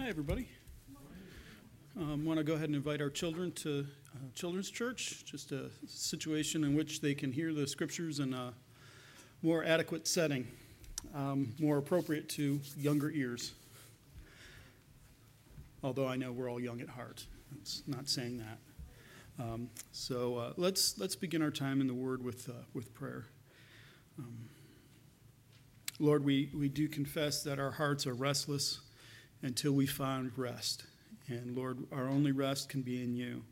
Hi, everybody. I um, want to go ahead and invite our children to uh, Children's Church, just a situation in which they can hear the scriptures in a more adequate setting, um, more appropriate to younger ears. Although I know we're all young at heart. It's not saying that. Um, so uh, let's, let's begin our time in the Word with, uh, with prayer. Um, Lord, we, we do confess that our hearts are restless until we find rest. And Lord, our only rest can be in you.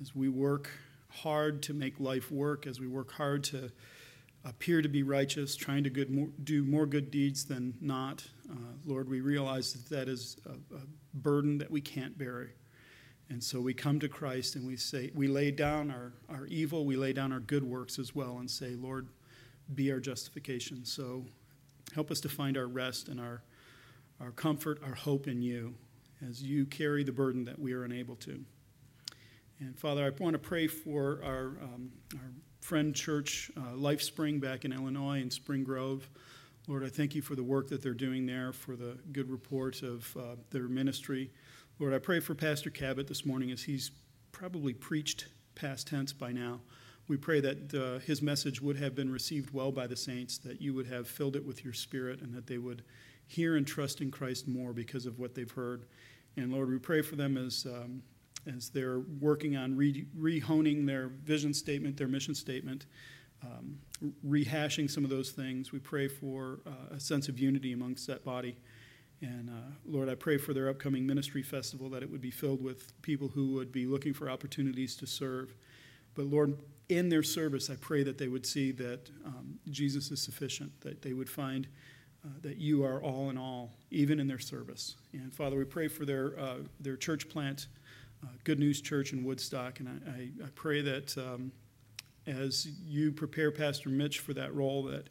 As we work hard to make life work, as we work hard to appear to be righteous, trying to good, more, do more good deeds than not, uh, Lord, we realize that that is a, a burden that we can't bear. And so we come to Christ and we say, we lay down our, our evil, we lay down our good works as well, and say, Lord, be our justification. So help us to find our rest and our our comfort, our hope in you as you carry the burden that we are unable to. And Father, I want to pray for our, um, our friend church, uh, Life Spring, back in Illinois in Spring Grove. Lord, I thank you for the work that they're doing there, for the good report of uh, their ministry. Lord, I pray for Pastor Cabot this morning as he's probably preached past tense by now. We pray that uh, his message would have been received well by the saints, that you would have filled it with your spirit, and that they would hear and trust in Christ more because of what they've heard. And Lord, we pray for them as, um, as they're working on re- rehoning their vision statement, their mission statement, um, rehashing some of those things. We pray for uh, a sense of unity amongst that body. And uh, Lord, I pray for their upcoming ministry festival that it would be filled with people who would be looking for opportunities to serve. But Lord, in their service, I pray that they would see that um, Jesus is sufficient, that they would find uh, that you are all in all, even in their service. And Father, we pray for their, uh, their church plant, uh, Good News Church in Woodstock. And I, I, I pray that um, as you prepare Pastor Mitch for that role, that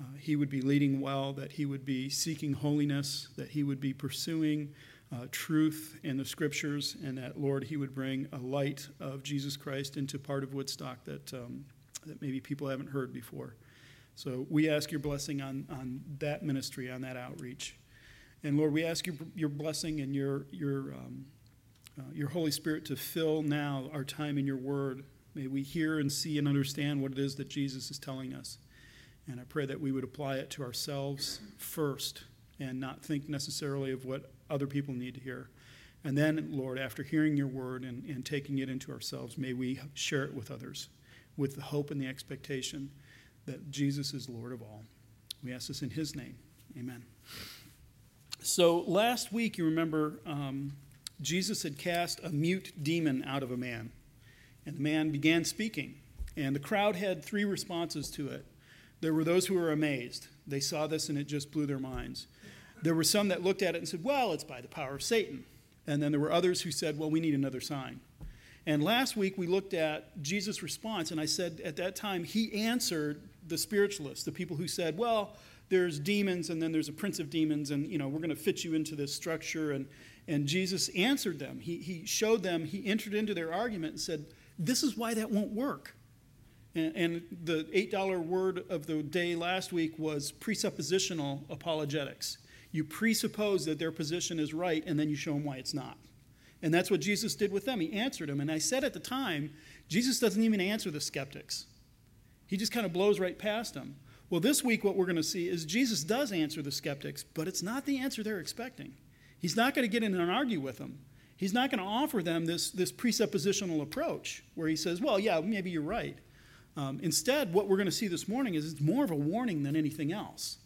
uh, he would be leading well, that he would be seeking holiness, that he would be pursuing uh, truth in the scriptures, and that, Lord, he would bring a light of Jesus Christ into part of Woodstock that, um, that maybe people haven't heard before. So we ask your blessing on, on that ministry, on that outreach. And Lord, we ask your, your blessing and your, your, um, uh, your Holy Spirit to fill now our time in your word. May we hear and see and understand what it is that Jesus is telling us. And I pray that we would apply it to ourselves first and not think necessarily of what other people need to hear. And then, Lord, after hearing your word and, and taking it into ourselves, may we share it with others with the hope and the expectation that Jesus is Lord of all. We ask this in His name. Amen. So last week, you remember, um, Jesus had cast a mute demon out of a man, and the man began speaking. And the crowd had three responses to it. There were those who were amazed. They saw this and it just blew their minds. There were some that looked at it and said, Well, it's by the power of Satan. And then there were others who said, Well, we need another sign. And last week we looked at Jesus' response, and I said at that time he answered the spiritualists, the people who said, well, there's demons and then there's a prince of demons and you know we're going to fit you into this structure. And and jesus answered them. He, he showed them he entered into their argument and said this is why that won't work. And, and the $8 word of the day last week was presuppositional apologetics. You presuppose that their position is right and then you show them why it's not. And that's what jesus did with them. He answered them. And i said at the time jesus doesn't even answer the skeptics he just kind of blows right past them. Well, this week, what we're going to see is Jesus does answer the skeptics, but it's not the answer they're expecting. He's not going to get in and argue with them. He's not going to offer them this, this presuppositional approach where he says, well, yeah, maybe you're right. Um, instead, what we're going to see this morning is it's more of a warning than anything else.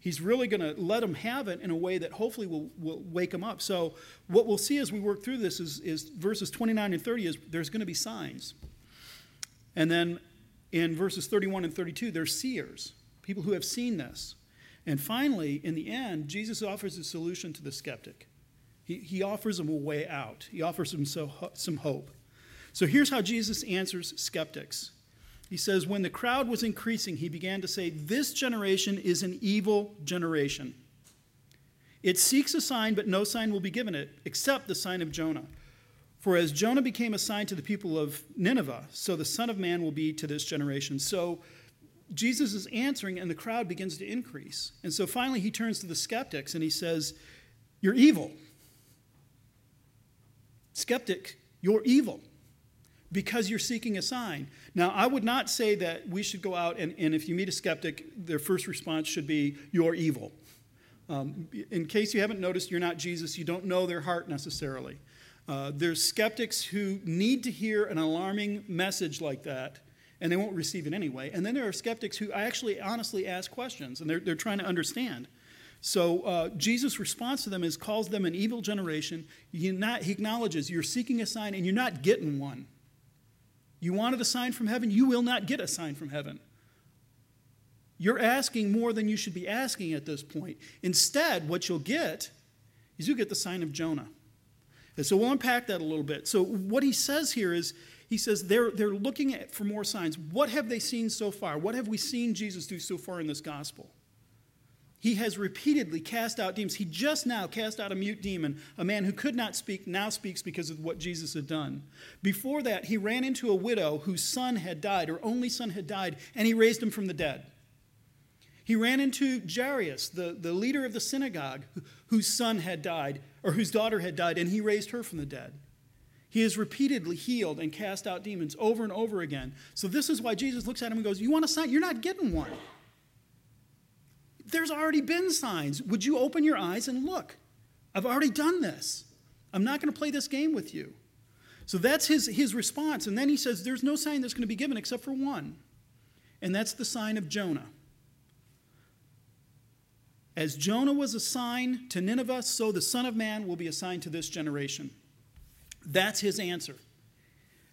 He's really going to let them have it in a way that hopefully will, will wake them up. So, what we'll see as we work through this is, is verses 29 and 30 is there's going to be signs. And then in verses 31 and 32, they're seers, people who have seen this. And finally, in the end, Jesus offers a solution to the skeptic. He, he offers them a way out, he offers them so, some hope. So here's how Jesus answers skeptics. He says, When the crowd was increasing, he began to say, This generation is an evil generation. It seeks a sign, but no sign will be given it, except the sign of Jonah. For as Jonah became a sign to the people of Nineveh, so the Son of Man will be to this generation. So Jesus is answering, and the crowd begins to increase. And so finally, he turns to the skeptics and he says, You're evil. skeptic, you're evil because you're seeking a sign. Now, I would not say that we should go out and, and if you meet a skeptic, their first response should be, You're evil. Um, in case you haven't noticed, you're not Jesus, you don't know their heart necessarily. Uh, there's skeptics who need to hear an alarming message like that, and they won't receive it anyway. And then there are skeptics who actually honestly ask questions, and they're, they're trying to understand. So uh, Jesus' response to them is calls them an evil generation. Not, he acknowledges you're seeking a sign and you're not getting one. You wanted a sign from heaven, you will not get a sign from heaven. You're asking more than you should be asking at this point. Instead, what you'll get is you get the sign of Jonah. And so we'll unpack that a little bit. So what he says here is he says they're, they're looking at, for more signs. What have they seen so far? What have we seen Jesus do so far in this gospel? He has repeatedly cast out demons. He just now cast out a mute demon. A man who could not speak now speaks because of what Jesus had done. Before that, he ran into a widow whose son had died, her only son had died, and he raised him from the dead. He ran into Jairus, the, the leader of the synagogue, whose son had died, or whose daughter had died, and he raised her from the dead. He has repeatedly healed and cast out demons over and over again. So, this is why Jesus looks at him and goes, You want a sign? You're not getting one. There's already been signs. Would you open your eyes and look? I've already done this. I'm not going to play this game with you. So that's his, his response. And then he says, There's no sign that's going to be given except for one, and that's the sign of Jonah. As Jonah was a sign to Nineveh, so the Son of Man will be assigned to this generation. That's his answer.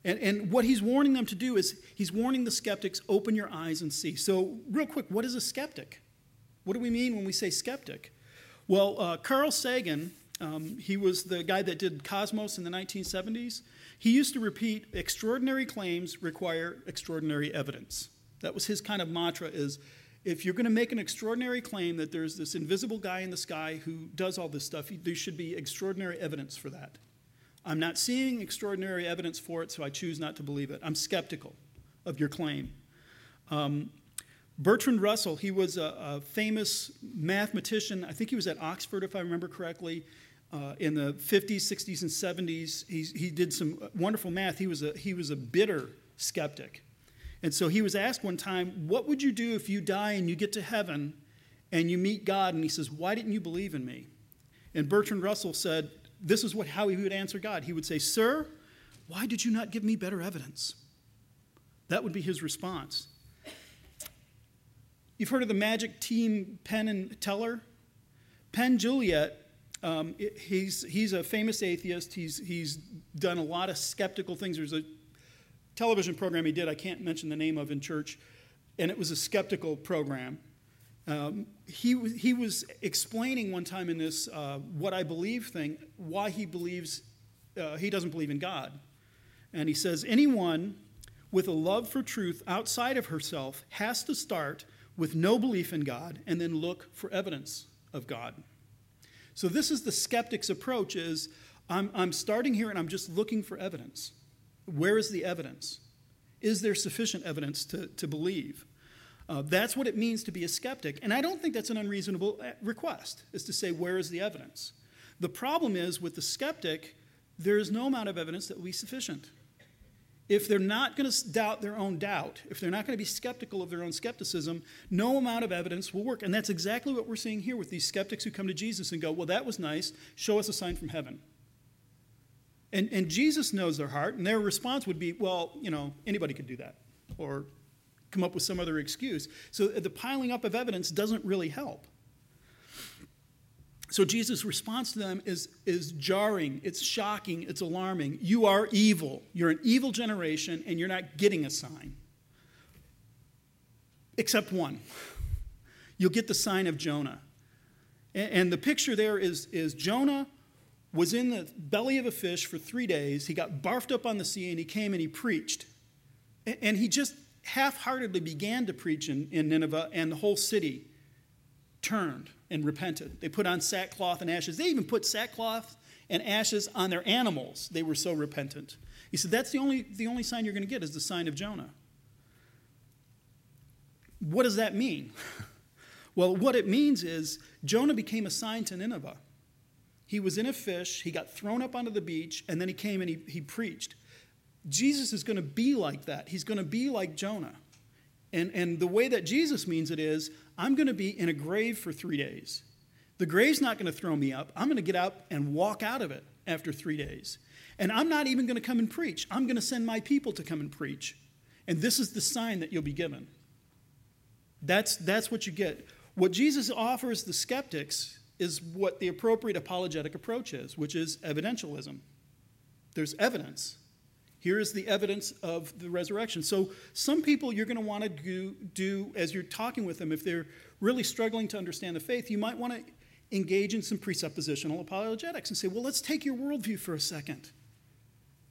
And, and what he's warning them to do is he's warning the skeptics open your eyes and see. So, real quick, what is a skeptic? What do we mean when we say skeptic? Well, uh, Carl Sagan, um, he was the guy that did Cosmos in the 1970s. He used to repeat extraordinary claims require extraordinary evidence. That was his kind of mantra is if you're going to make an extraordinary claim that there's this invisible guy in the sky who does all this stuff, there should be extraordinary evidence for that. I'm not seeing extraordinary evidence for it, so I choose not to believe it. I'm skeptical of your claim. Um, Bertrand Russell, he was a, a, famous mathematician. I think he was at Oxford, if I remember correctly, uh, in the 50s, 60s, and 70s. He, he did some wonderful math. He was, a, he was a bitter skeptic. And so he was asked one time, What would you do if you die and you get to heaven and you meet God? And he says, Why didn't you believe in me? And Bertrand Russell said, This is what, how he would answer God. He would say, Sir, why did you not give me better evidence? That would be his response. You've heard of the magic team Penn and Teller? Penn Jillette, um, he's, he's a famous atheist. He's, he's done a lot of skeptical things. There's a television program he did, I can't mention the name of in church, and it was a skeptical program. Um, he, he was explaining one time in this uh, what I believe thing why he believes uh, he doesn't believe in God. And he says, anyone with a love for truth outside of herself has to start with no belief in God and then look for evidence of God. So this is the skeptic's approach is I'm, I'm starting here and I'm just looking for evidence. Where is the evidence? Is there sufficient evidence to, to believe? Uh, that's what it means to be a skeptic. And I don't think that's an unreasonable uh, request, is to say, where is the evidence? The problem is with the skeptic, there is no amount of evidence that will be sufficient. If they're not going to doubt their own doubt, if they're not going to be skeptical of their own skepticism, no amount of evidence will work. And that's exactly what we're seeing here with these skeptics who come to Jesus and go, Well, that was nice. Show us a sign from heaven. And, and Jesus knows their heart, and their response would be, well, you know, anybody could do that, or come up with some other excuse. So the piling up of evidence doesn't really help. So Jesus' response to them is, is jarring, it's shocking, it's alarming. You are evil. You're an evil generation, and you're not getting a sign. Except one. You'll get the sign of Jonah. And, and the picture there is, is Jonah was in the belly of a fish for three days. He got barfed up on the sea and he came and he preached. And he just half heartedly began to preach in, in Nineveh, and the whole city turned and repented. They put on sackcloth and ashes. They even put sackcloth and ashes on their animals. They were so repentant. He said, That's the only, the only sign you're going to get is the sign of Jonah. What does that mean? well, what it means is Jonah became a sign to Nineveh. He was in a fish, he got thrown up onto the beach, and then he came and he, he preached. Jesus is going to be like that. He's going to be like Jonah. And, and the way that Jesus means it is I'm going to be in a grave for three days. The grave's not going to throw me up. I'm going to get up and walk out of it after three days. And I'm not even going to come and preach. I'm going to send my people to come and preach. And this is the sign that you'll be given. That's, that's what you get. What Jesus offers the skeptics is what the appropriate apologetic approach is, which is evidentialism. There's evidence. Here is the evidence of the resurrection. So, some people you're going to want to do, do, as you're talking with them, if they're really struggling to understand the faith, you might want to engage in some presuppositional apologetics and say, well, let's take your worldview for a second.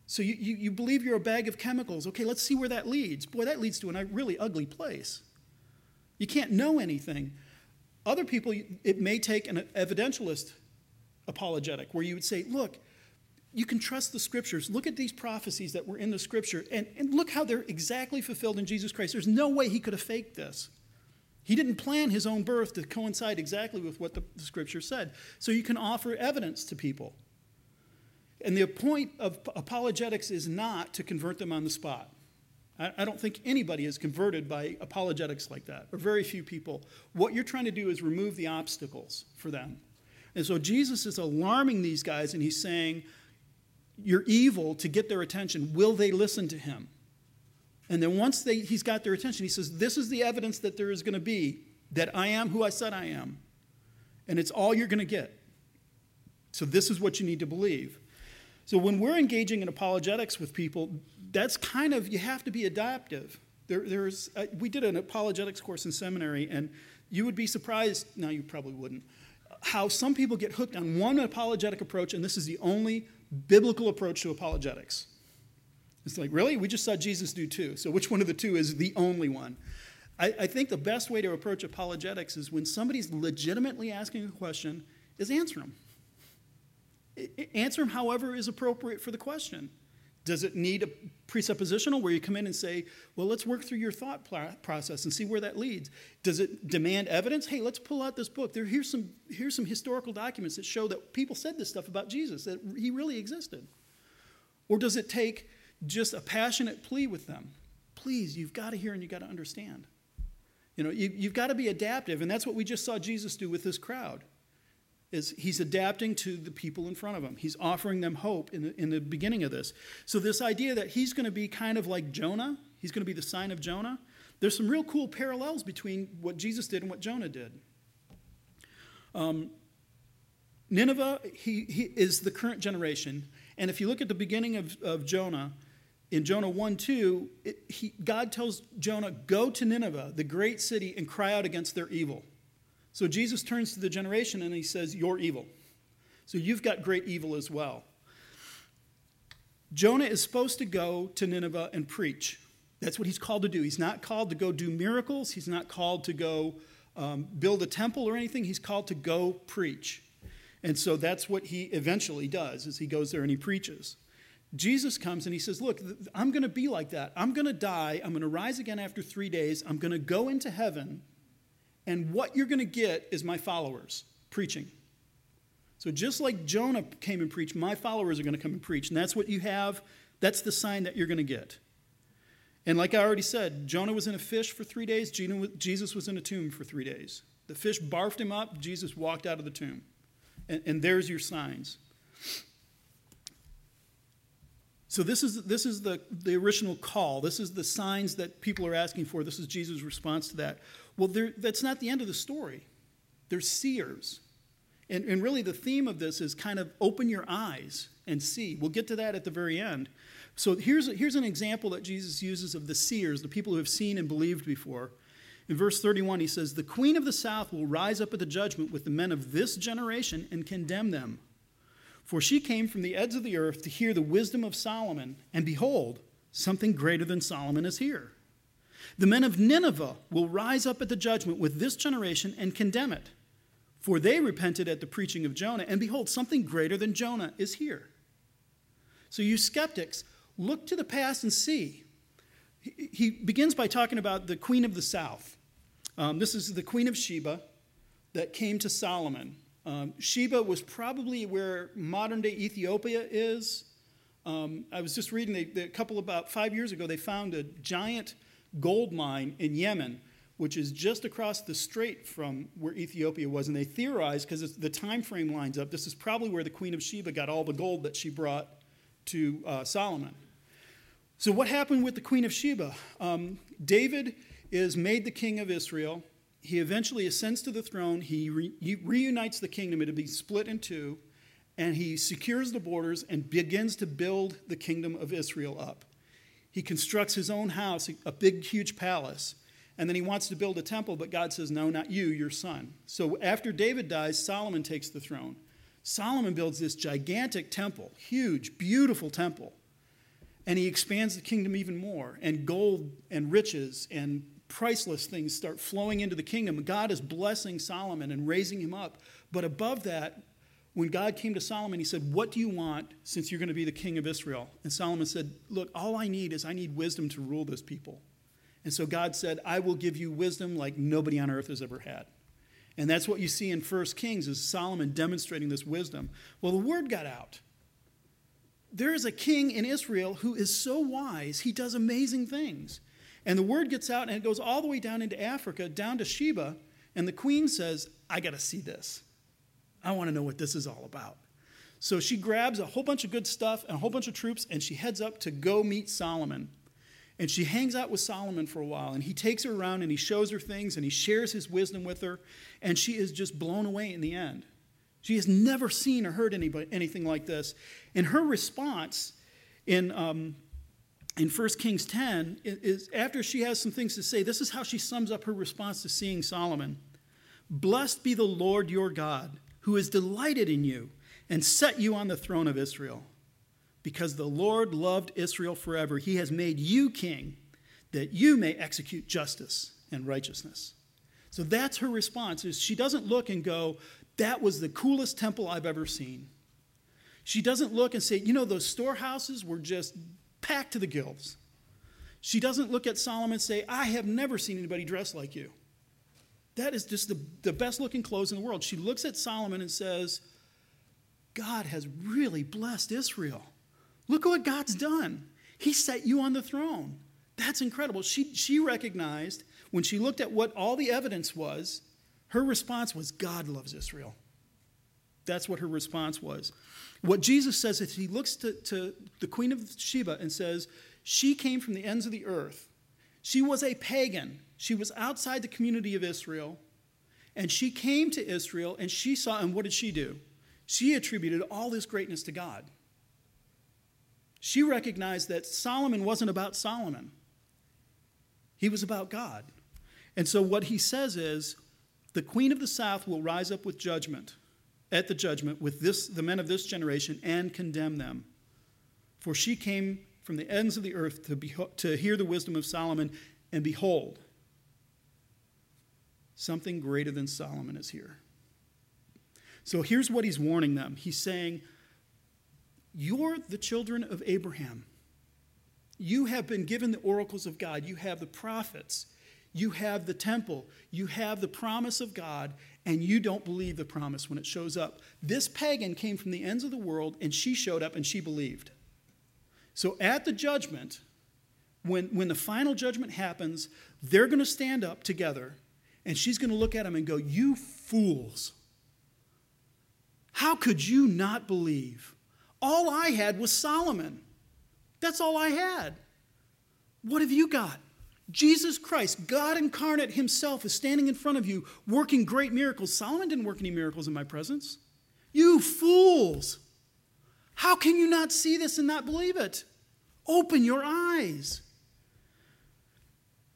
So, you, you, you believe you're a bag of chemicals. Okay, let's see where that leads. Boy, that leads to a really ugly place. You can't know anything. Other people, it may take an evidentialist apologetic where you would say, look, you can trust the scriptures. Look at these prophecies that were in the scripture and, and look how they're exactly fulfilled in Jesus Christ. There's no way he could have faked this. He didn't plan his own birth to coincide exactly with what the, the scripture said. So you can offer evidence to people. And the point of apologetics is not to convert them on the spot. I don't think anybody is converted by apologetics like that, or very few people. What you're trying to do is remove the obstacles for them. And so Jesus is alarming these guys, and he's saying, You're evil to get their attention. Will they listen to him? And then once they, he's got their attention, he says, This is the evidence that there is going to be that I am who I said I am. And it's all you're going to get. So this is what you need to believe. So when we're engaging in apologetics with people, that's kind of, you have to be adaptive. There, there's, uh, we did an apologetics course in seminary, and you would be surprised, now you probably wouldn't, how some people get hooked on one apologetic approach, and this is the only biblical approach to apologetics. It's like, really? We just saw Jesus do two. So which one of the two is the only one? I, I think the best way to approach apologetics is when somebody's legitimately asking a question, is answer them. Answer them however is appropriate for the question. Does it need a presuppositional where you come in and say, well, let's work through your thought process and see where that leads? Does it demand evidence? Hey, let's pull out this book. There, here's, some, here's some historical documents that show that people said this stuff about Jesus, that he really existed. Or does it take just a passionate plea with them? Please, you've got to hear and you've got to understand. You know, you, you've got to be adaptive, and that's what we just saw Jesus do with this crowd is he's adapting to the people in front of him. He's offering them hope in the, in the beginning of this. So, this idea that he's going to be kind of like Jonah, he's going to be the sign of Jonah, there's some real cool parallels between what Jesus did and what Jonah did. Um, Nineveh he, he is the current generation. And if you look at the beginning of, of Jonah, in Jonah 1 2, it, he, God tells Jonah, Go to Nineveh, the great city, and cry out against their evil. So Jesus turns to the generation and he says, You're evil. So you've got great evil as well. Jonah is supposed to go to Nineveh and preach. That's what he's called to do. He's not called to go do miracles, he's not called to go um, build a temple or anything. He's called to go preach. And so that's what he eventually does is he goes there and he preaches. Jesus comes and he says, Look, I'm going to be like that. I'm going to die. I'm going to rise again after three days. I'm going to go into heaven. And what you're going to get is my followers preaching. So just like Jonah came and preached, my followers are going to come and preach. And that's what you have. That's the sign that you're going to get. And like I already said, Jonah was in a fish for three days, Jesus was in a tomb for three days. The fish barfed him up, Jesus walked out of the tomb. And, and there's your signs. So this is, this is the, the original call. This is the signs that people are asking for. This is Jesus' response to that. Well, that's not the end of the story. There's seers. And, and really, the theme of this is kind of open your eyes and see. We'll get to that at the very end. So here's, here's an example that Jesus uses of the seers, the people who have seen and believed before. In verse 31, he says, The queen of the south will rise up at the judgment with the men of this generation and condemn them. For she came from the ends of the earth to hear the wisdom of Solomon, and behold, something greater than Solomon is here. The men of Nineveh will rise up at the judgment with this generation and condemn it. For they repented at the preaching of Jonah, and behold, something greater than Jonah is here. So, you skeptics, look to the past and see. He begins by talking about the queen of the south. Um, this is the queen of Sheba that came to Solomon. Um, Sheba was probably where modern day Ethiopia is. Um, I was just reading they, a couple about five years ago, they found a giant gold mine in Yemen, which is just across the strait from where Ethiopia was. And they theorized, because the time frame lines up, this is probably where the Queen of Sheba got all the gold that she brought to uh, Solomon. So, what happened with the Queen of Sheba? Um, David is made the king of Israel. He eventually ascends to the throne. He, re- he reunites the kingdom. It'll be split in two. And he secures the borders and begins to build the kingdom of Israel up. He constructs his own house, a big, huge palace. And then he wants to build a temple, but God says, No, not you, your son. So after David dies, Solomon takes the throne. Solomon builds this gigantic temple, huge, beautiful temple and he expands the kingdom even more. And gold and riches and priceless things start flowing into the kingdom. God is blessing Solomon and raising him up. But above that, when God came to Solomon, he said, What do you want since you're going to be the king of Israel? And Solomon said, Look, all I need is I need wisdom to rule this people. And so God said, I will give you wisdom like nobody on earth has ever had. And that's what you see in 1 Kings is Solomon demonstrating this wisdom. Well, the word got out there is a king in Israel who is so wise, he does amazing things. And the word gets out and it goes all the way down into Africa, down to Sheba, and the queen says, I got to see this. I want to know what this is all about. So she grabs a whole bunch of good stuff and a whole bunch of troops and she heads up to go meet Solomon. And she hangs out with Solomon for a while and he takes her around and he shows her things and he shares his wisdom with her. And she is just blown away in the end. She has never seen or heard anybody, anything like this. And her response in, um, in 1 Kings 10 is after she has some things to say, this is how she sums up her response to seeing Solomon Blessed be the Lord your God, who has delighted in you and set you on the throne of Israel. Because the Lord loved Israel forever, he has made you king, that you may execute justice and righteousness. So that's her response is she doesn't look and go, that was the coolest temple I've ever seen. She doesn't look and say, you know, those storehouses were just packed to the gills. She doesn't look at Solomon and say, I have never seen anybody dressed like you. That is just the, the best looking clothes in the world. She looks at Solomon and says, God has really blessed Israel. Look what God's done. He set you on the throne. That's incredible. She, she recognized when she looked at what all the evidence was her response was, God loves Israel. That's what her response was. What Jesus says is he looks to, to the Queen of Sheba and says, She came from the ends of the earth. She was a pagan. She was outside the community of Israel. And she came to Israel and she saw, and what did she do? She attributed all this greatness to God. She recognized that Solomon wasn't about Solomon, he was about God. And so what he says is, the queen of the south will rise up with judgment, at the judgment, with this, the men of this generation, and condemn them. For she came from the ends of the earth to, beho- to hear the wisdom of Solomon, and behold, something greater than Solomon is here. So here's what he's warning them. He's saying, You're the children of Abraham. You have been given the oracles of God, you have the prophets. You have the temple, you have the promise of God, and you don't believe the promise when it shows up. This pagan came from the ends of the world, and she showed up and she believed. So at the judgment, when, when the final judgment happens, they're going to stand up together, and she's going to look at them and go, You fools! How could you not believe? All I had was Solomon. That's all I had. What have you got? Jesus Christ, God incarnate himself, is standing in front of you working great miracles. Solomon didn't work any miracles in my presence. You fools! How can you not see this and not believe it? Open your eyes.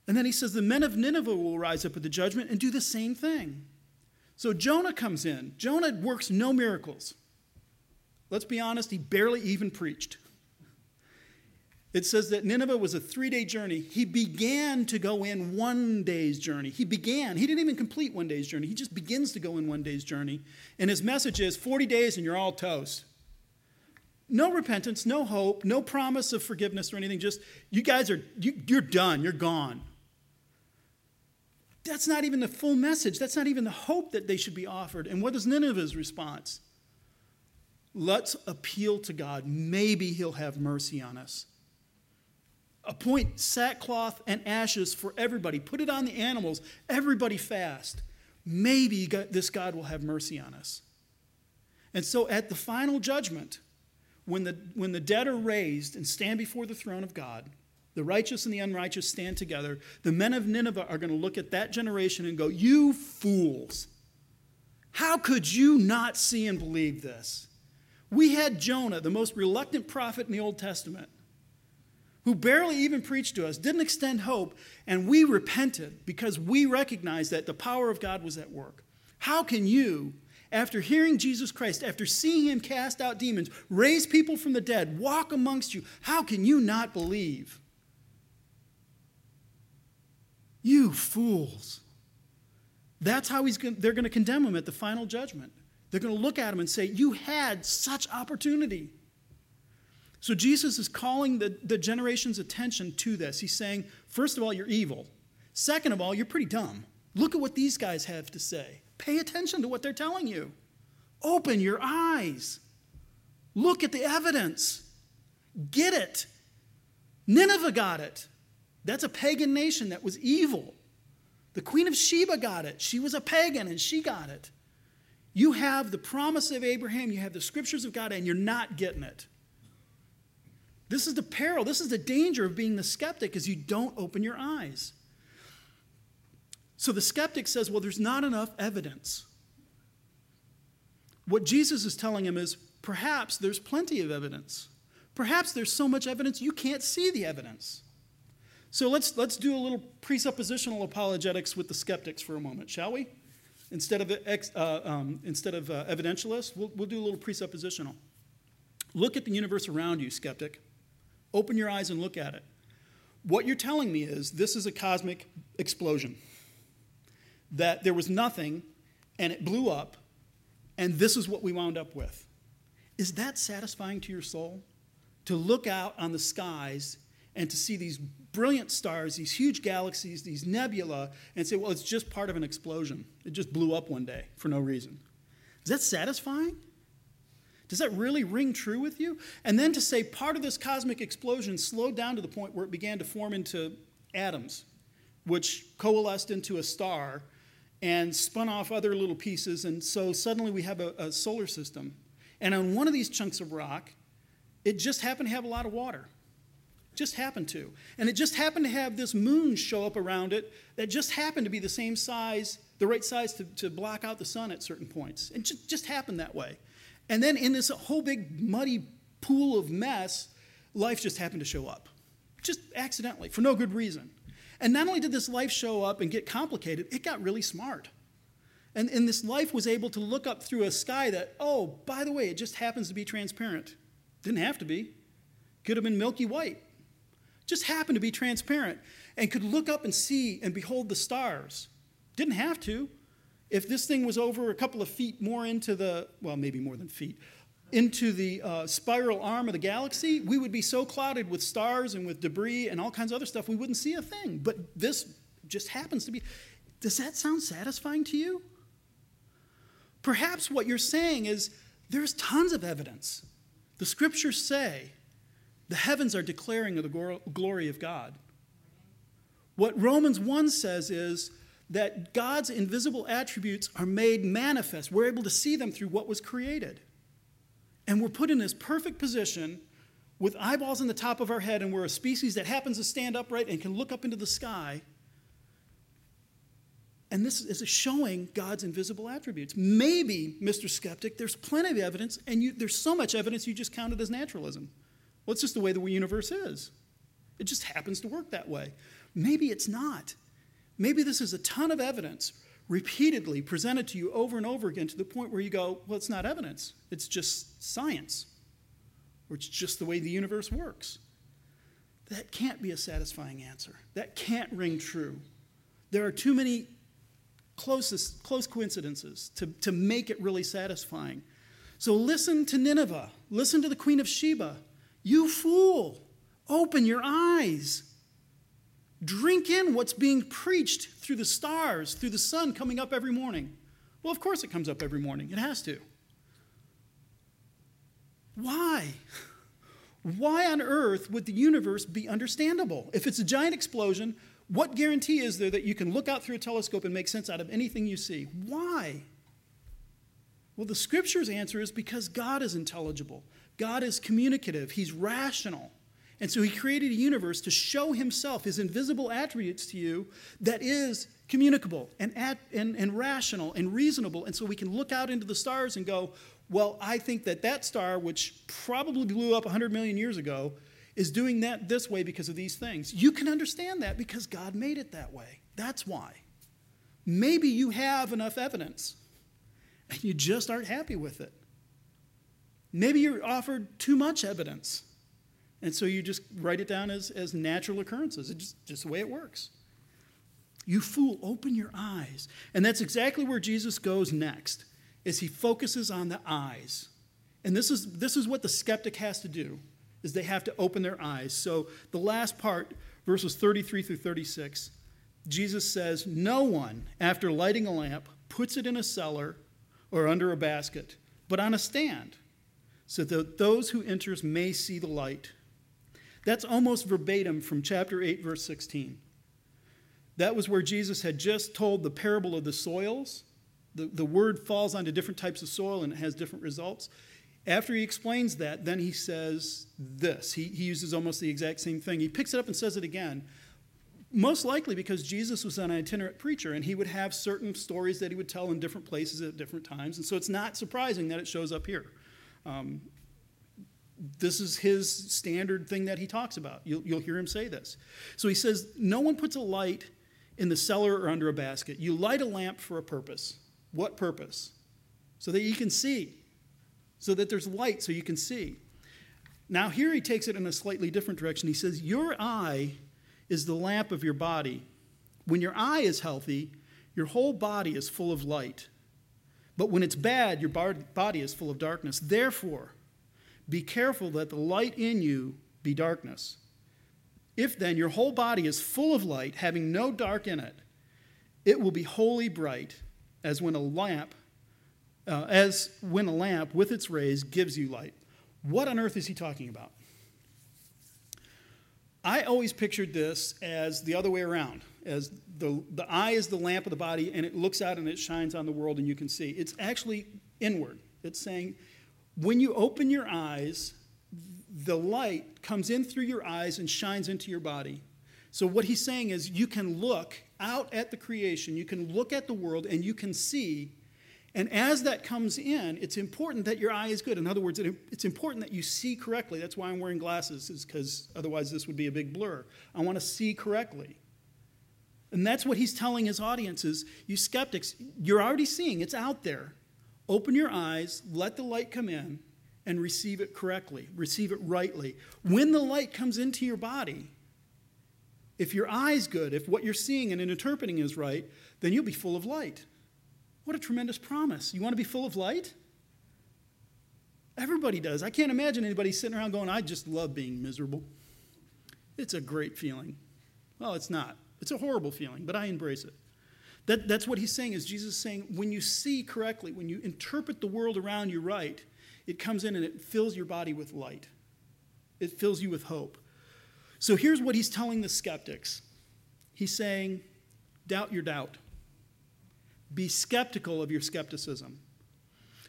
And then he says, The men of Nineveh will rise up at the judgment and do the same thing. So Jonah comes in. Jonah works no miracles. Let's be honest, he barely even preached it says that Nineveh was a three day journey. He began to go in one day's journey. He began, he didn't even complete one day's journey. He just begins to go in one day's journey. And his message is 40 days and you're all toast. No repentance, no hope, no promise of forgiveness or anything. Just, you guys are, you, you're done, you're gone. That's not even the full message. That's not even the hope that they should be offered. And what is Nineveh's response? Let's appeal to God. Maybe He'll have mercy on us. Appoint sackcloth and ashes for everybody. Put it on the animals. Everybody fast. Maybe this God will have mercy on us. And so at the final judgment, when the, when the dead are raised and stand before the throne of God, the righteous and the unrighteous stand together. The men of Nineveh are going to look at that generation and go, You fools! How could you not see and believe this? We had Jonah, the most reluctant prophet in the Old Testament, who barely even preached to us, didn't extend hope, and we repented because we recognized that the power of God was at work. How can you, after hearing Jesus Christ, after seeing him cast out demons, raise people from the dead, walk amongst you, how can you not believe? You fools. That's how he's going, they're going to condemn him at the final judgment. They're going to look at him and say, You had such opportunity. So Jesus is calling the, the generation's attention to this. He's saying, First of all, you're evil. Second of all, you're pretty dumb. Look at what these guys have to say. Pay attention to what they're telling you. Open your eyes. Look at the evidence. Get it. Nineveh got it. That's a pagan nation that was evil. The Queen of Sheba got it. She was a pagan and she got it. You have the promise of Abraham, you have the scriptures of God, and you're not getting it. This is the peril, this is the danger of being the skeptic, is you don't open your eyes. So the skeptic says, Well, there's not enough evidence. What Jesus is telling him is perhaps there's plenty of evidence. Perhaps there's so much evidence you can't see the evidence. So let's, let's do a little presuppositional apologetics with the skeptics for a moment, shall we? Instead of, ex, uh, um, instead of uh, evidentialists, we'll, we'll do a little presuppositional. Look at the universe around you, skeptic. Open your eyes and look at it. What you're telling me is this is a cosmic explosion, that there was nothing and it blew up, and this is what we wound up with. Is that satisfying to your soul? To look out on the skies and to see these brilliant stars, these huge galaxies, these nebula, and say, well, it's just part of an explosion. It just blew up one day for no reason. Is that satisfying? Does that really ring true with you? And then to say part of this cosmic explosion slowed down to the point where it began to form into atoms, which coalesced into a star and spun off other little pieces. And so suddenly we have a, a solar system. And on one of these chunks of rock, it just happened to have a lot of water. Just happened to. And it just happened to have this moon show up around it that just happened to be the same size, the right size to, to block out the sun at certain points. It just, just happened that way. And then in this whole big muddy pool of mess, life just happened to show up. Just accidentally, for no good reason. And not only did this life show up and get complicated, it got really smart. And, and this life was able to look up through a sky that, oh, by the way, it just happens to be transparent. Didn't have to be. Could have been milky white just happened to be transparent and could look up and see and behold the stars. Didn't have to. If this thing was over a couple of feet more into the, well, maybe more than feet, into the uh, spiral arm of the galaxy, we would be so clouded with stars and with debris and all kinds of other stuff, we wouldn't see a thing. But this just happens to be. Does that sound satisfying to you? Perhaps what you're saying is there's tons of evidence. The scriptures say the heavens are declaring the glory of God. What Romans 1 says is that God's invisible attributes are made manifest. We're able to see them through what was created. And we're put in this perfect position with eyeballs in the top of our head, and we're a species that happens to stand upright and can look up into the sky. And this is showing God's invisible attributes. Maybe, Mr. Skeptic, there's plenty of evidence, and you, there's so much evidence you just count it as naturalism. Well, it's just the way the universe is. It just happens to work that way. Maybe it's not. Maybe this is a ton of evidence repeatedly presented to you over and over again to the point where you go, well, it's not evidence, it's just science, or it's just the way the universe works. That can't be a satisfying answer. That can't ring true. There are too many closest, close coincidences to, to make it really satisfying. So listen to Nineveh, listen to the Queen of Sheba, you fool, open your eyes. Drink in what's being preached through the stars, through the sun coming up every morning. Well, of course it comes up every morning. It has to. Why? Why on earth would the universe be understandable? If it's a giant explosion, what guarantee is there that you can look out through a telescope and make sense out of anything you see? Why? Well, the scripture's answer is because God is intelligible. God is communicative. He's rational. And so he created a universe to show himself, his invisible attributes to you, that is communicable and, at, and, and rational and reasonable. And so we can look out into the stars and go, well, I think that that star, which probably blew up 100 million years ago, is doing that this way because of these things. You can understand that because God made it that way. That's why. Maybe you have enough evidence and you just aren't happy with it. Maybe you're offered too much evidence. And so you just write it down as, as natural occurrences. It's just, just the way it works. You fool, open your eyes. And that's exactly where Jesus goes next, is he focuses on the eyes. And this is, this is what the skeptic has to do, is they have to open their eyes. So the last part, verses 33 through 36, Jesus says, No one, after lighting a lamp, puts it in a cellar or under a basket, but on a stand, so that those who enters may see the light. That's almost verbatim from chapter 8, verse 16. That was where Jesus had just told the parable of the soils. The, the word falls onto different types of soil and it has different results. After he explains that, then he says this. He, he uses almost the exact same thing. He picks it up and says it again. Most likely because Jesus was an itinerant preacher and he would have certain stories that he would tell in different places at different times. And so it's not surprising that it shows up here. Um, this is his standard thing that he talks about. You'll, you'll hear him say this. So he says, No one puts a light in the cellar or under a basket. You light a lamp for a purpose. What purpose? So that you can see, so that there's light so you can see. Now, here he takes it in a slightly different direction. He says, Your eye is the lamp of your body. When your eye is healthy, your whole body is full of light. But when it's bad, your body is full of darkness. Therefore, be careful that the light in you be darkness. If then your whole body is full of light, having no dark in it, it will be wholly bright, as when a lamp, uh, as when a lamp with its rays gives you light. What on earth is he talking about? I always pictured this as the other way around, as the, the eye is the lamp of the body and it looks out and it shines on the world and you can see. It's actually inward. It's saying when you open your eyes, the light comes in through your eyes and shines into your body. So, what he's saying is, you can look out at the creation, you can look at the world, and you can see. And as that comes in, it's important that your eye is good. In other words, it's important that you see correctly. That's why I'm wearing glasses, is because otherwise this would be a big blur. I want to see correctly. And that's what he's telling his audiences. You skeptics, you're already seeing, it's out there. Open your eyes, let the light come in, and receive it correctly, receive it rightly. When the light comes into your body, if your eye's good, if what you're seeing and interpreting is right, then you'll be full of light. What a tremendous promise. You want to be full of light? Everybody does. I can't imagine anybody sitting around going, I just love being miserable. It's a great feeling. Well, it's not. It's a horrible feeling, but I embrace it. That, that's what he's saying is Jesus is saying when you see correctly, when you interpret the world around you right, it comes in and it fills your body with light. It fills you with hope. So here's what he's telling the skeptics. He's saying, doubt your doubt. Be skeptical of your skepticism.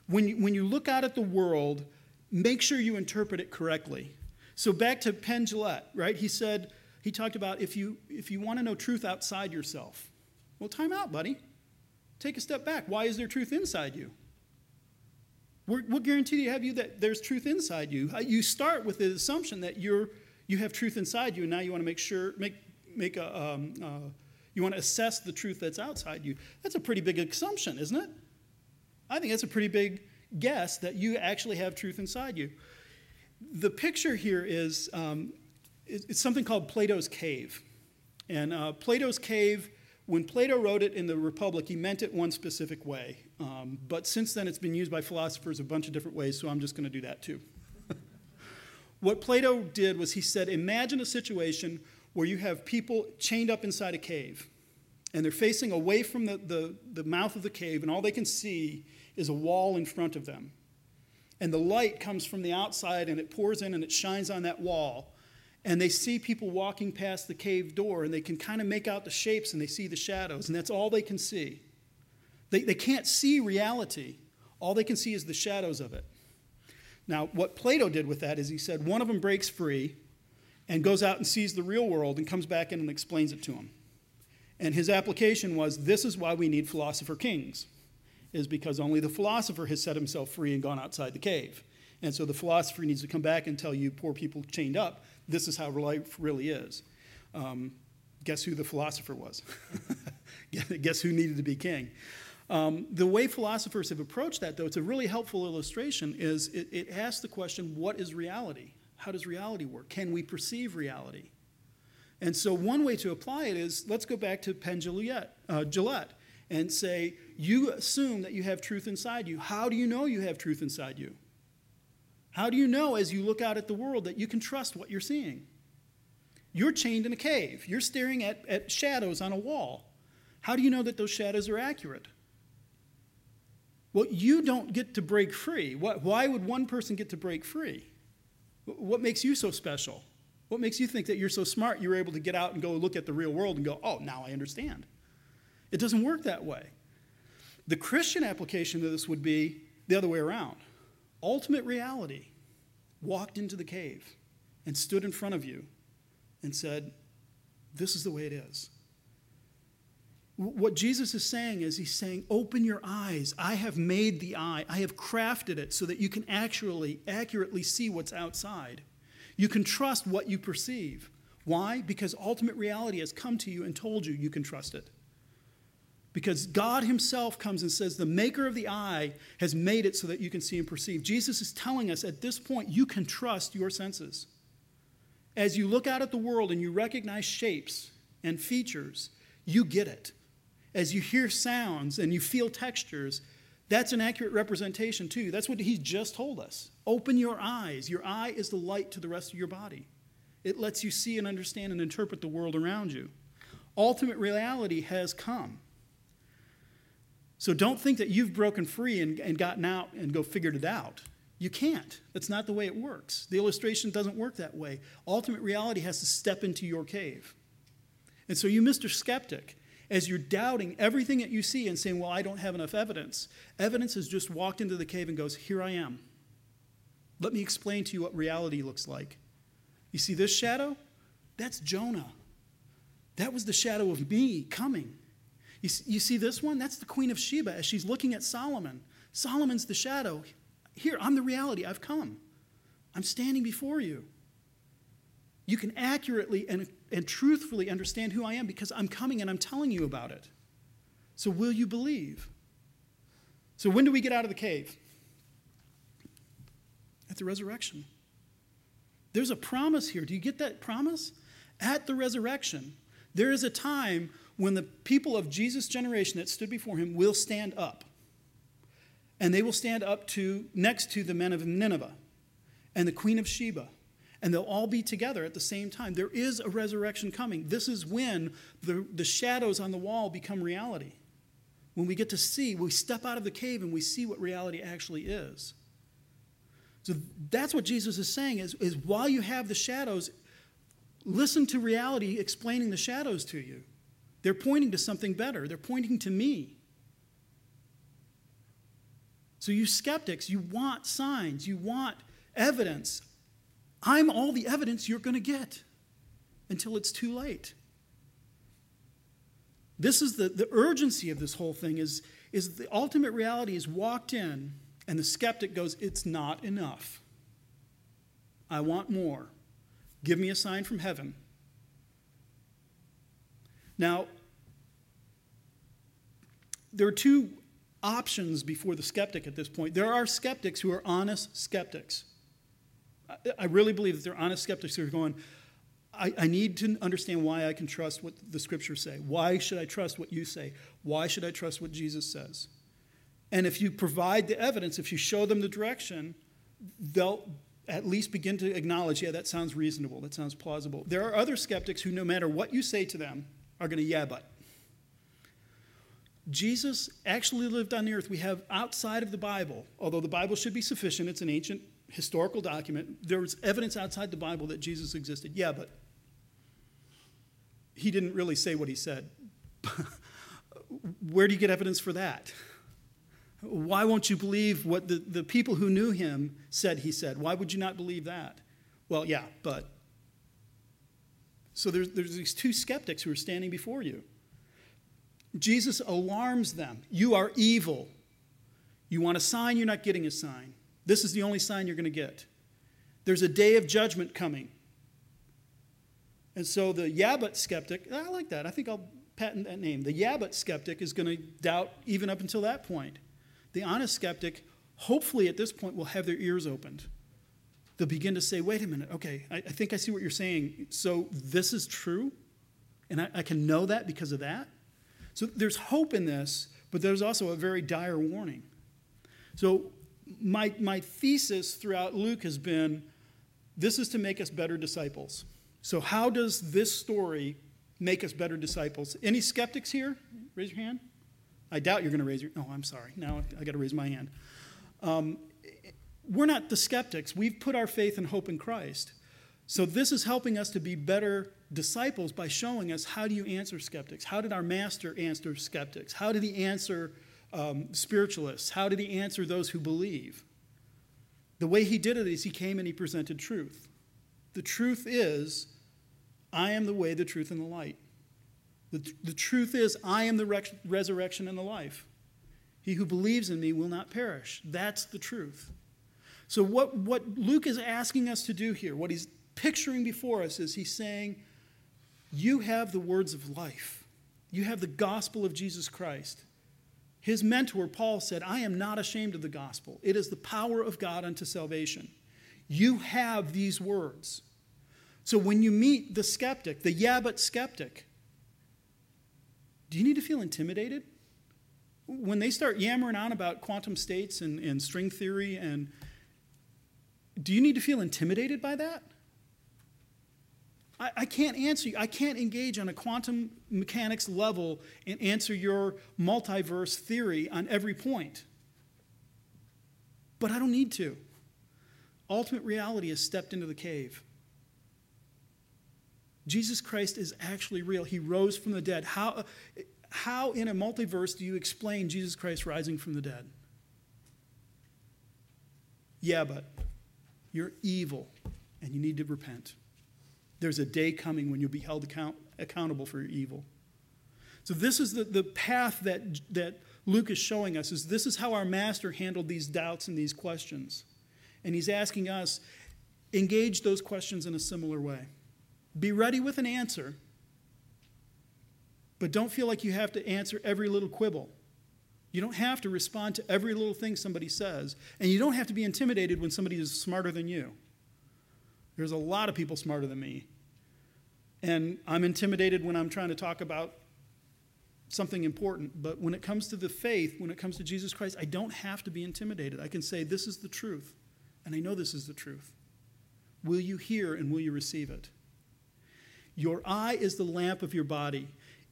When you, when you look out at the world, make sure you interpret it correctly. So back to Penn right? He said, he talked about if you, if you want to know truth outside yourself, well, time out, buddy. Take a step back. Why is there truth inside you? What guarantee do you have you that there's truth inside you? You start with the assumption that you're you have truth inside you, and now you want to make sure make make a um, uh, you want to assess the truth that's outside you. That's a pretty big assumption, isn't it? I think that's a pretty big guess that you actually have truth inside you. The picture here is um, it's something called Plato's cave, and uh, Plato's cave when Plato wrote it in the Republic, he meant it one specific way. Um, but since then, it's been used by philosophers a bunch of different ways, so I'm just going to do that too. what Plato did was he said, Imagine a situation where you have people chained up inside a cave and they're facing away from the, the, the mouth of the cave, and all they can see is a wall in front of them. And the light comes from the outside and it pours in and it shines on that wall. And they see people walking past the cave door and they can kind of make out the shapes and they see the shadows, and that's all they can see. They, they can't see reality, all they can see is the shadows of it. Now, what Plato did with that is he said one of them breaks free and goes out and sees the real world and comes back in and explains it to him. And his application was this is why we need philosopher kings, is because only the philosopher has set himself free and gone outside the cave. And so the philosopher needs to come back and tell you, poor people chained up, this is how life really is. Um, guess who the philosopher was? guess who needed to be king? Um, the way philosophers have approached that, though, it's a really helpful illustration, is it, it asks the question what is reality? How does reality work? Can we perceive reality? And so, one way to apply it is let's go back to Penn uh, Jillette and say, You assume that you have truth inside you. How do you know you have truth inside you? How do you know as you look out at the world that you can trust what you're seeing? You're chained in a cave, you're staring at, at shadows on a wall. How do you know that those shadows are accurate? Well, you don't get to break free. Why would one person get to break free? What makes you so special? What makes you think that you're so smart you're able to get out and go look at the real world and go, oh, now I understand? It doesn't work that way. The Christian application of this would be the other way around. Ultimate reality walked into the cave and stood in front of you and said, This is the way it is. What Jesus is saying is, He's saying, Open your eyes. I have made the eye, I have crafted it so that you can actually accurately see what's outside. You can trust what you perceive. Why? Because ultimate reality has come to you and told you you can trust it. Because God Himself comes and says, The maker of the eye has made it so that you can see and perceive. Jesus is telling us at this point, you can trust your senses. As you look out at the world and you recognize shapes and features, you get it as you hear sounds and you feel textures, that's an accurate representation too. That's what he just told us. Open your eyes. Your eye is the light to the rest of your body. It lets you see and understand and interpret the world around you. Ultimate reality has come. So don't think that you've broken free and, and gotten out and go figured it out. You can't. That's not the way it works. The illustration doesn't work that way. Ultimate reality has to step into your cave. And so you, Mr. Skeptic, as you're doubting everything that you see and saying, Well, I don't have enough evidence, evidence has just walked into the cave and goes, Here I am. Let me explain to you what reality looks like. You see this shadow? That's Jonah. That was the shadow of me coming. You see, you see this one? That's the Queen of Sheba as she's looking at Solomon. Solomon's the shadow. Here, I'm the reality. I've come. I'm standing before you. You can accurately and and truthfully understand who I am because I'm coming and I'm telling you about it. So, will you believe? So, when do we get out of the cave? At the resurrection. There's a promise here. Do you get that promise? At the resurrection, there is a time when the people of Jesus' generation that stood before him will stand up. And they will stand up to next to the men of Nineveh and the queen of Sheba and they'll all be together at the same time. There is a resurrection coming. This is when the, the shadows on the wall become reality. When we get to see, we step out of the cave and we see what reality actually is. So that's what Jesus is saying is, is while you have the shadows, listen to reality explaining the shadows to you. They're pointing to something better. They're pointing to me. So, you skeptics, you want signs, you want evidence I'm all the evidence you're going to get until it's too late. This is the, the urgency of this whole thing is, is the ultimate reality is walked in and the skeptic goes, It's not enough. I want more. Give me a sign from heaven. Now, there are two options before the skeptic at this point. There are skeptics who are honest skeptics. I really believe that they're honest skeptics who are going, I, I, need to understand why I can trust what the scriptures say. Why should I trust what you say? Why should I trust what Jesus says? And if you provide the evidence, if you show them the direction, they'll at least begin to acknowledge, yeah, that sounds reasonable, that sounds plausible. There are other skeptics who, no matter what you say to them, are going to, yeah, but. Jesus actually lived on the earth. We have outside of the Bible, although the Bible should be sufficient, it's an ancient historical document. There's evidence outside the Bible that Jesus existed. Yeah, but he didn't really say what he said. Where do you get evidence for that? Why won't you believe what the, the people who knew him said he said? Why would you not believe that? Well, yeah, but. So there's, there's these two skeptics who are standing before you. Jesus alarms them. You are evil. You want a sign, you're not getting a sign. This is the only sign you're going to get. There's a day of judgment coming. And so the yeah, but skeptic, I like that. I think I'll patent that name. The yeah, but skeptic is going to doubt even up until that point. The honest skeptic, hopefully at this point, will have their ears opened. They'll begin to say, wait a minute, okay, I, I think I see what you're saying. So this is true? And I, I can know that because of that? So there's hope in this, but there's also a very dire warning. So my, my thesis throughout Luke has been this is to make us better disciples. So, how does this story make us better disciples? Any skeptics here? Raise your hand. I doubt you're going to raise your. Oh, I'm sorry. Now I got to raise my hand. Um, we're not the skeptics. We've put our faith and hope in Christ. So this is helping us to be better disciples by showing us how do you answer skeptics? How did our master answer skeptics? How did he answer um, spiritualists? How did he answer those who believe? The way he did it is he came and he presented truth. The truth is, I am the way, the truth, and the light. The, the truth is, I am the resurrection and the life. He who believes in me will not perish. That's the truth. So, what, what Luke is asking us to do here, what he's picturing before us, is he's saying, You have the words of life, you have the gospel of Jesus Christ. His mentor, Paul, said, I am not ashamed of the gospel. It is the power of God unto salvation. You have these words. So when you meet the skeptic, the yeah, but skeptic, do you need to feel intimidated? When they start yammering on about quantum states and, and string theory, and do you need to feel intimidated by that? I, I can't answer you. I can't engage on a quantum mechanics level and answer your multiverse theory on every point. But I don't need to. Ultimate reality has stepped into the cave. Jesus Christ is actually real. He rose from the dead. How, how in a multiverse do you explain Jesus Christ rising from the dead? Yeah, but you're evil and you need to repent. There's a day coming when you'll be held account, accountable for your evil. So this is the, the path that, that Luke is showing us is this is how our master handled these doubts and these questions. And he's asking us, engage those questions in a similar way. Be ready with an answer, but don't feel like you have to answer every little quibble. You don't have to respond to every little thing somebody says, and you don't have to be intimidated when somebody is smarter than you. There's a lot of people smarter than me, and I'm intimidated when I'm trying to talk about something important. But when it comes to the faith, when it comes to Jesus Christ, I don't have to be intimidated. I can say, This is the truth, and I know this is the truth. Will you hear and will you receive it? Your eye is the lamp of your body.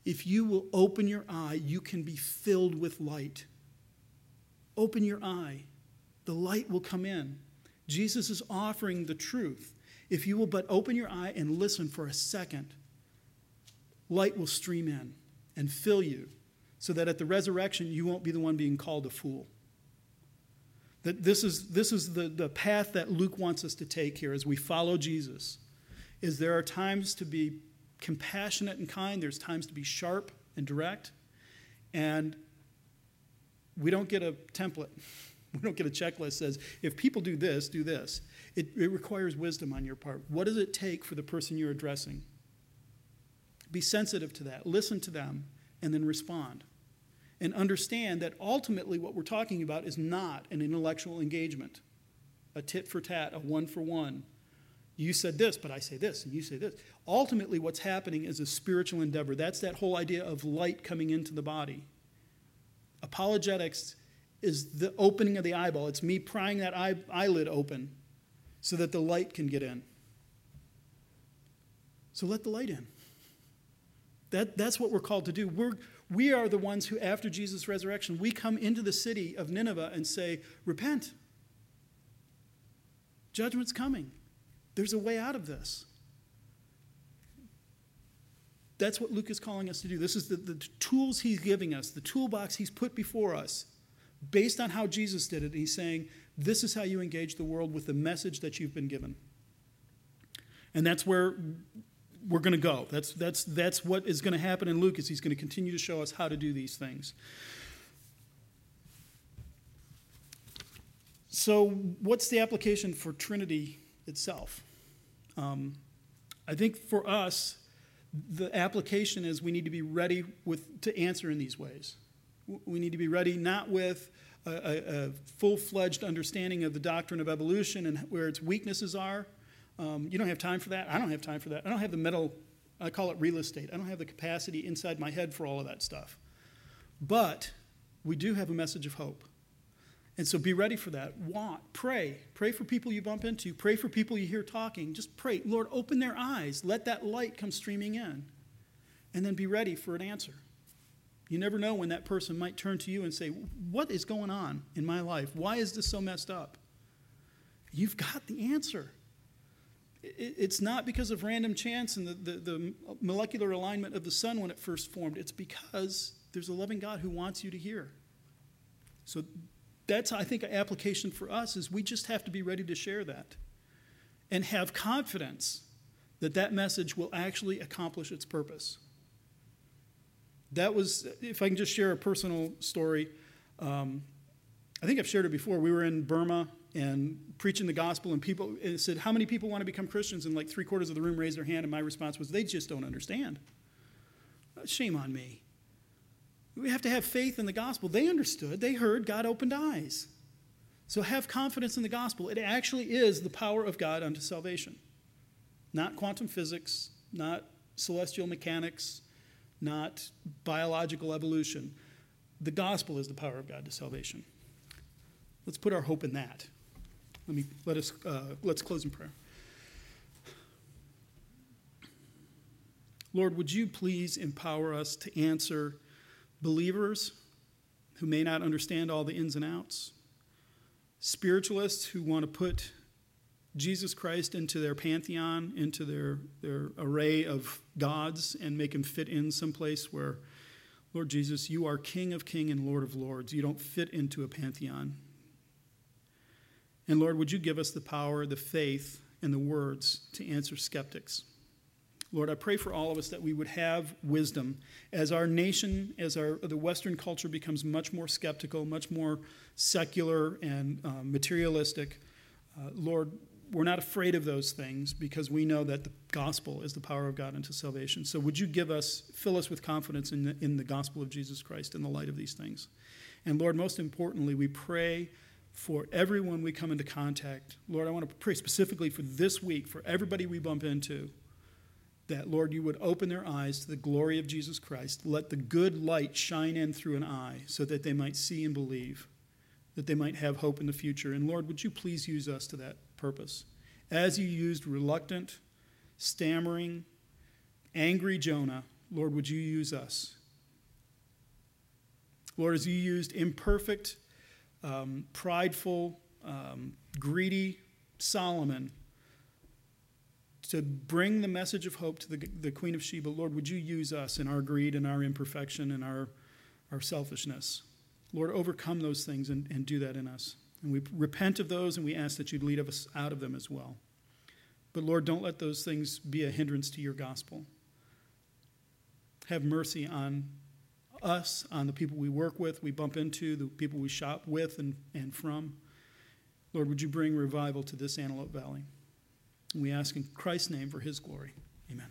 If you will open your eye, you can be filled with light. Open your eye, the light will come in. Jesus is offering the truth. If you will but open your eye and listen for a second, light will stream in and fill you so that at the resurrection you won't be the one being called a fool. That this is, this is the, the path that Luke wants us to take here as we follow Jesus is there are times to be compassionate and kind, there's times to be sharp and direct, and we don't get a template. We don't get a checklist that says, if people do this, do this. It, it requires wisdom on your part. What does it take for the person you're addressing? Be sensitive to that, listen to them, and then respond. And understand that ultimately what we're talking about is not an intellectual engagement, a tit for tat, a one for one, you said this, but I say this, and you say this. Ultimately, what's happening is a spiritual endeavor. That's that whole idea of light coming into the body. Apologetics is the opening of the eyeball, it's me prying that eye, eyelid open so that the light can get in. So let the light in. That, that's what we're called to do. We're, we are the ones who, after Jesus' resurrection, we come into the city of Nineveh and say, Repent. Judgment's coming. There's a way out of this. That's what Luke is calling us to do. This is the, the tools he's giving us, the toolbox he's put before us, based on how Jesus did it. He's saying, This is how you engage the world with the message that you've been given. And that's where we're going to go. That's, that's, that's what is going to happen in Luke is he's going to continue to show us how to do these things. So what's the application for Trinity itself? Um, I think for us, the application is we need to be ready with, to answer in these ways. We need to be ready not with a, a, a full fledged understanding of the doctrine of evolution and where its weaknesses are. Um, you don't have time for that. I don't have time for that. I don't have the mental, I call it real estate. I don't have the capacity inside my head for all of that stuff. But we do have a message of hope. And so be ready for that. Want, pray. Pray for people you bump into. Pray for people you hear talking. Just pray. Lord, open their eyes. Let that light come streaming in. And then be ready for an answer. You never know when that person might turn to you and say, What is going on in my life? Why is this so messed up? You've got the answer. It's not because of random chance and the, the, the molecular alignment of the sun when it first formed. It's because there's a loving God who wants you to hear. So that's, I think, an application for us is we just have to be ready to share that and have confidence that that message will actually accomplish its purpose. That was, if I can just share a personal story, um, I think I've shared it before. We were in Burma and preaching the gospel, and people and said, How many people want to become Christians? And like three quarters of the room raised their hand, and my response was, They just don't understand. Shame on me. We have to have faith in the gospel. They understood, they heard, God opened eyes. So have confidence in the gospel. It actually is the power of God unto salvation. Not quantum physics, not celestial mechanics, not biological evolution. The gospel is the power of God to salvation. Let's put our hope in that. Let me let us uh, let's close in prayer. Lord, would you please empower us to answer believers who may not understand all the ins and outs, spiritualists who want to put Jesus Christ into their pantheon, into their, their array of gods, and make him fit in someplace where, Lord Jesus, you are King of King and Lord of Lords. You don't fit into a pantheon. And Lord, would you give us the power, the faith, and the words to answer skeptics? Lord, I pray for all of us that we would have wisdom as our nation, as our the Western culture becomes much more skeptical, much more secular and uh, materialistic. Uh, Lord, we're not afraid of those things because we know that the gospel is the power of God unto salvation. So would you give us, fill us with confidence in the, in the gospel of Jesus Christ in the light of these things? And Lord, most importantly, we pray for everyone we come into contact. Lord, I want to pray specifically for this week, for everybody we bump into that, Lord, you would open their eyes to the glory of Jesus Christ. Let the good light shine in through an eye so that they might see and believe, that they might have hope in the future. And Lord, would you please use us to that purpose? As you used reluctant, stammering, angry Jonah, Lord, would you use us? Lord, as you used imperfect, um, prideful, um, greedy Solomon to bring the message of hope to the, the Queen of Sheba, Lord, would you use us in our greed and our imperfection and our, our selfishness? Lord, overcome those things and, and do that in us. And we repent of those and we ask that you'd lead us out of them as well. But Lord, don't let those things be a hindrance to your gospel. Have mercy on us, on the people we work with, we bump into, the people we shop with and, and from. Lord, would you bring revival to this Antelope Valley? And we ask in Christ's name for his glory. Amen.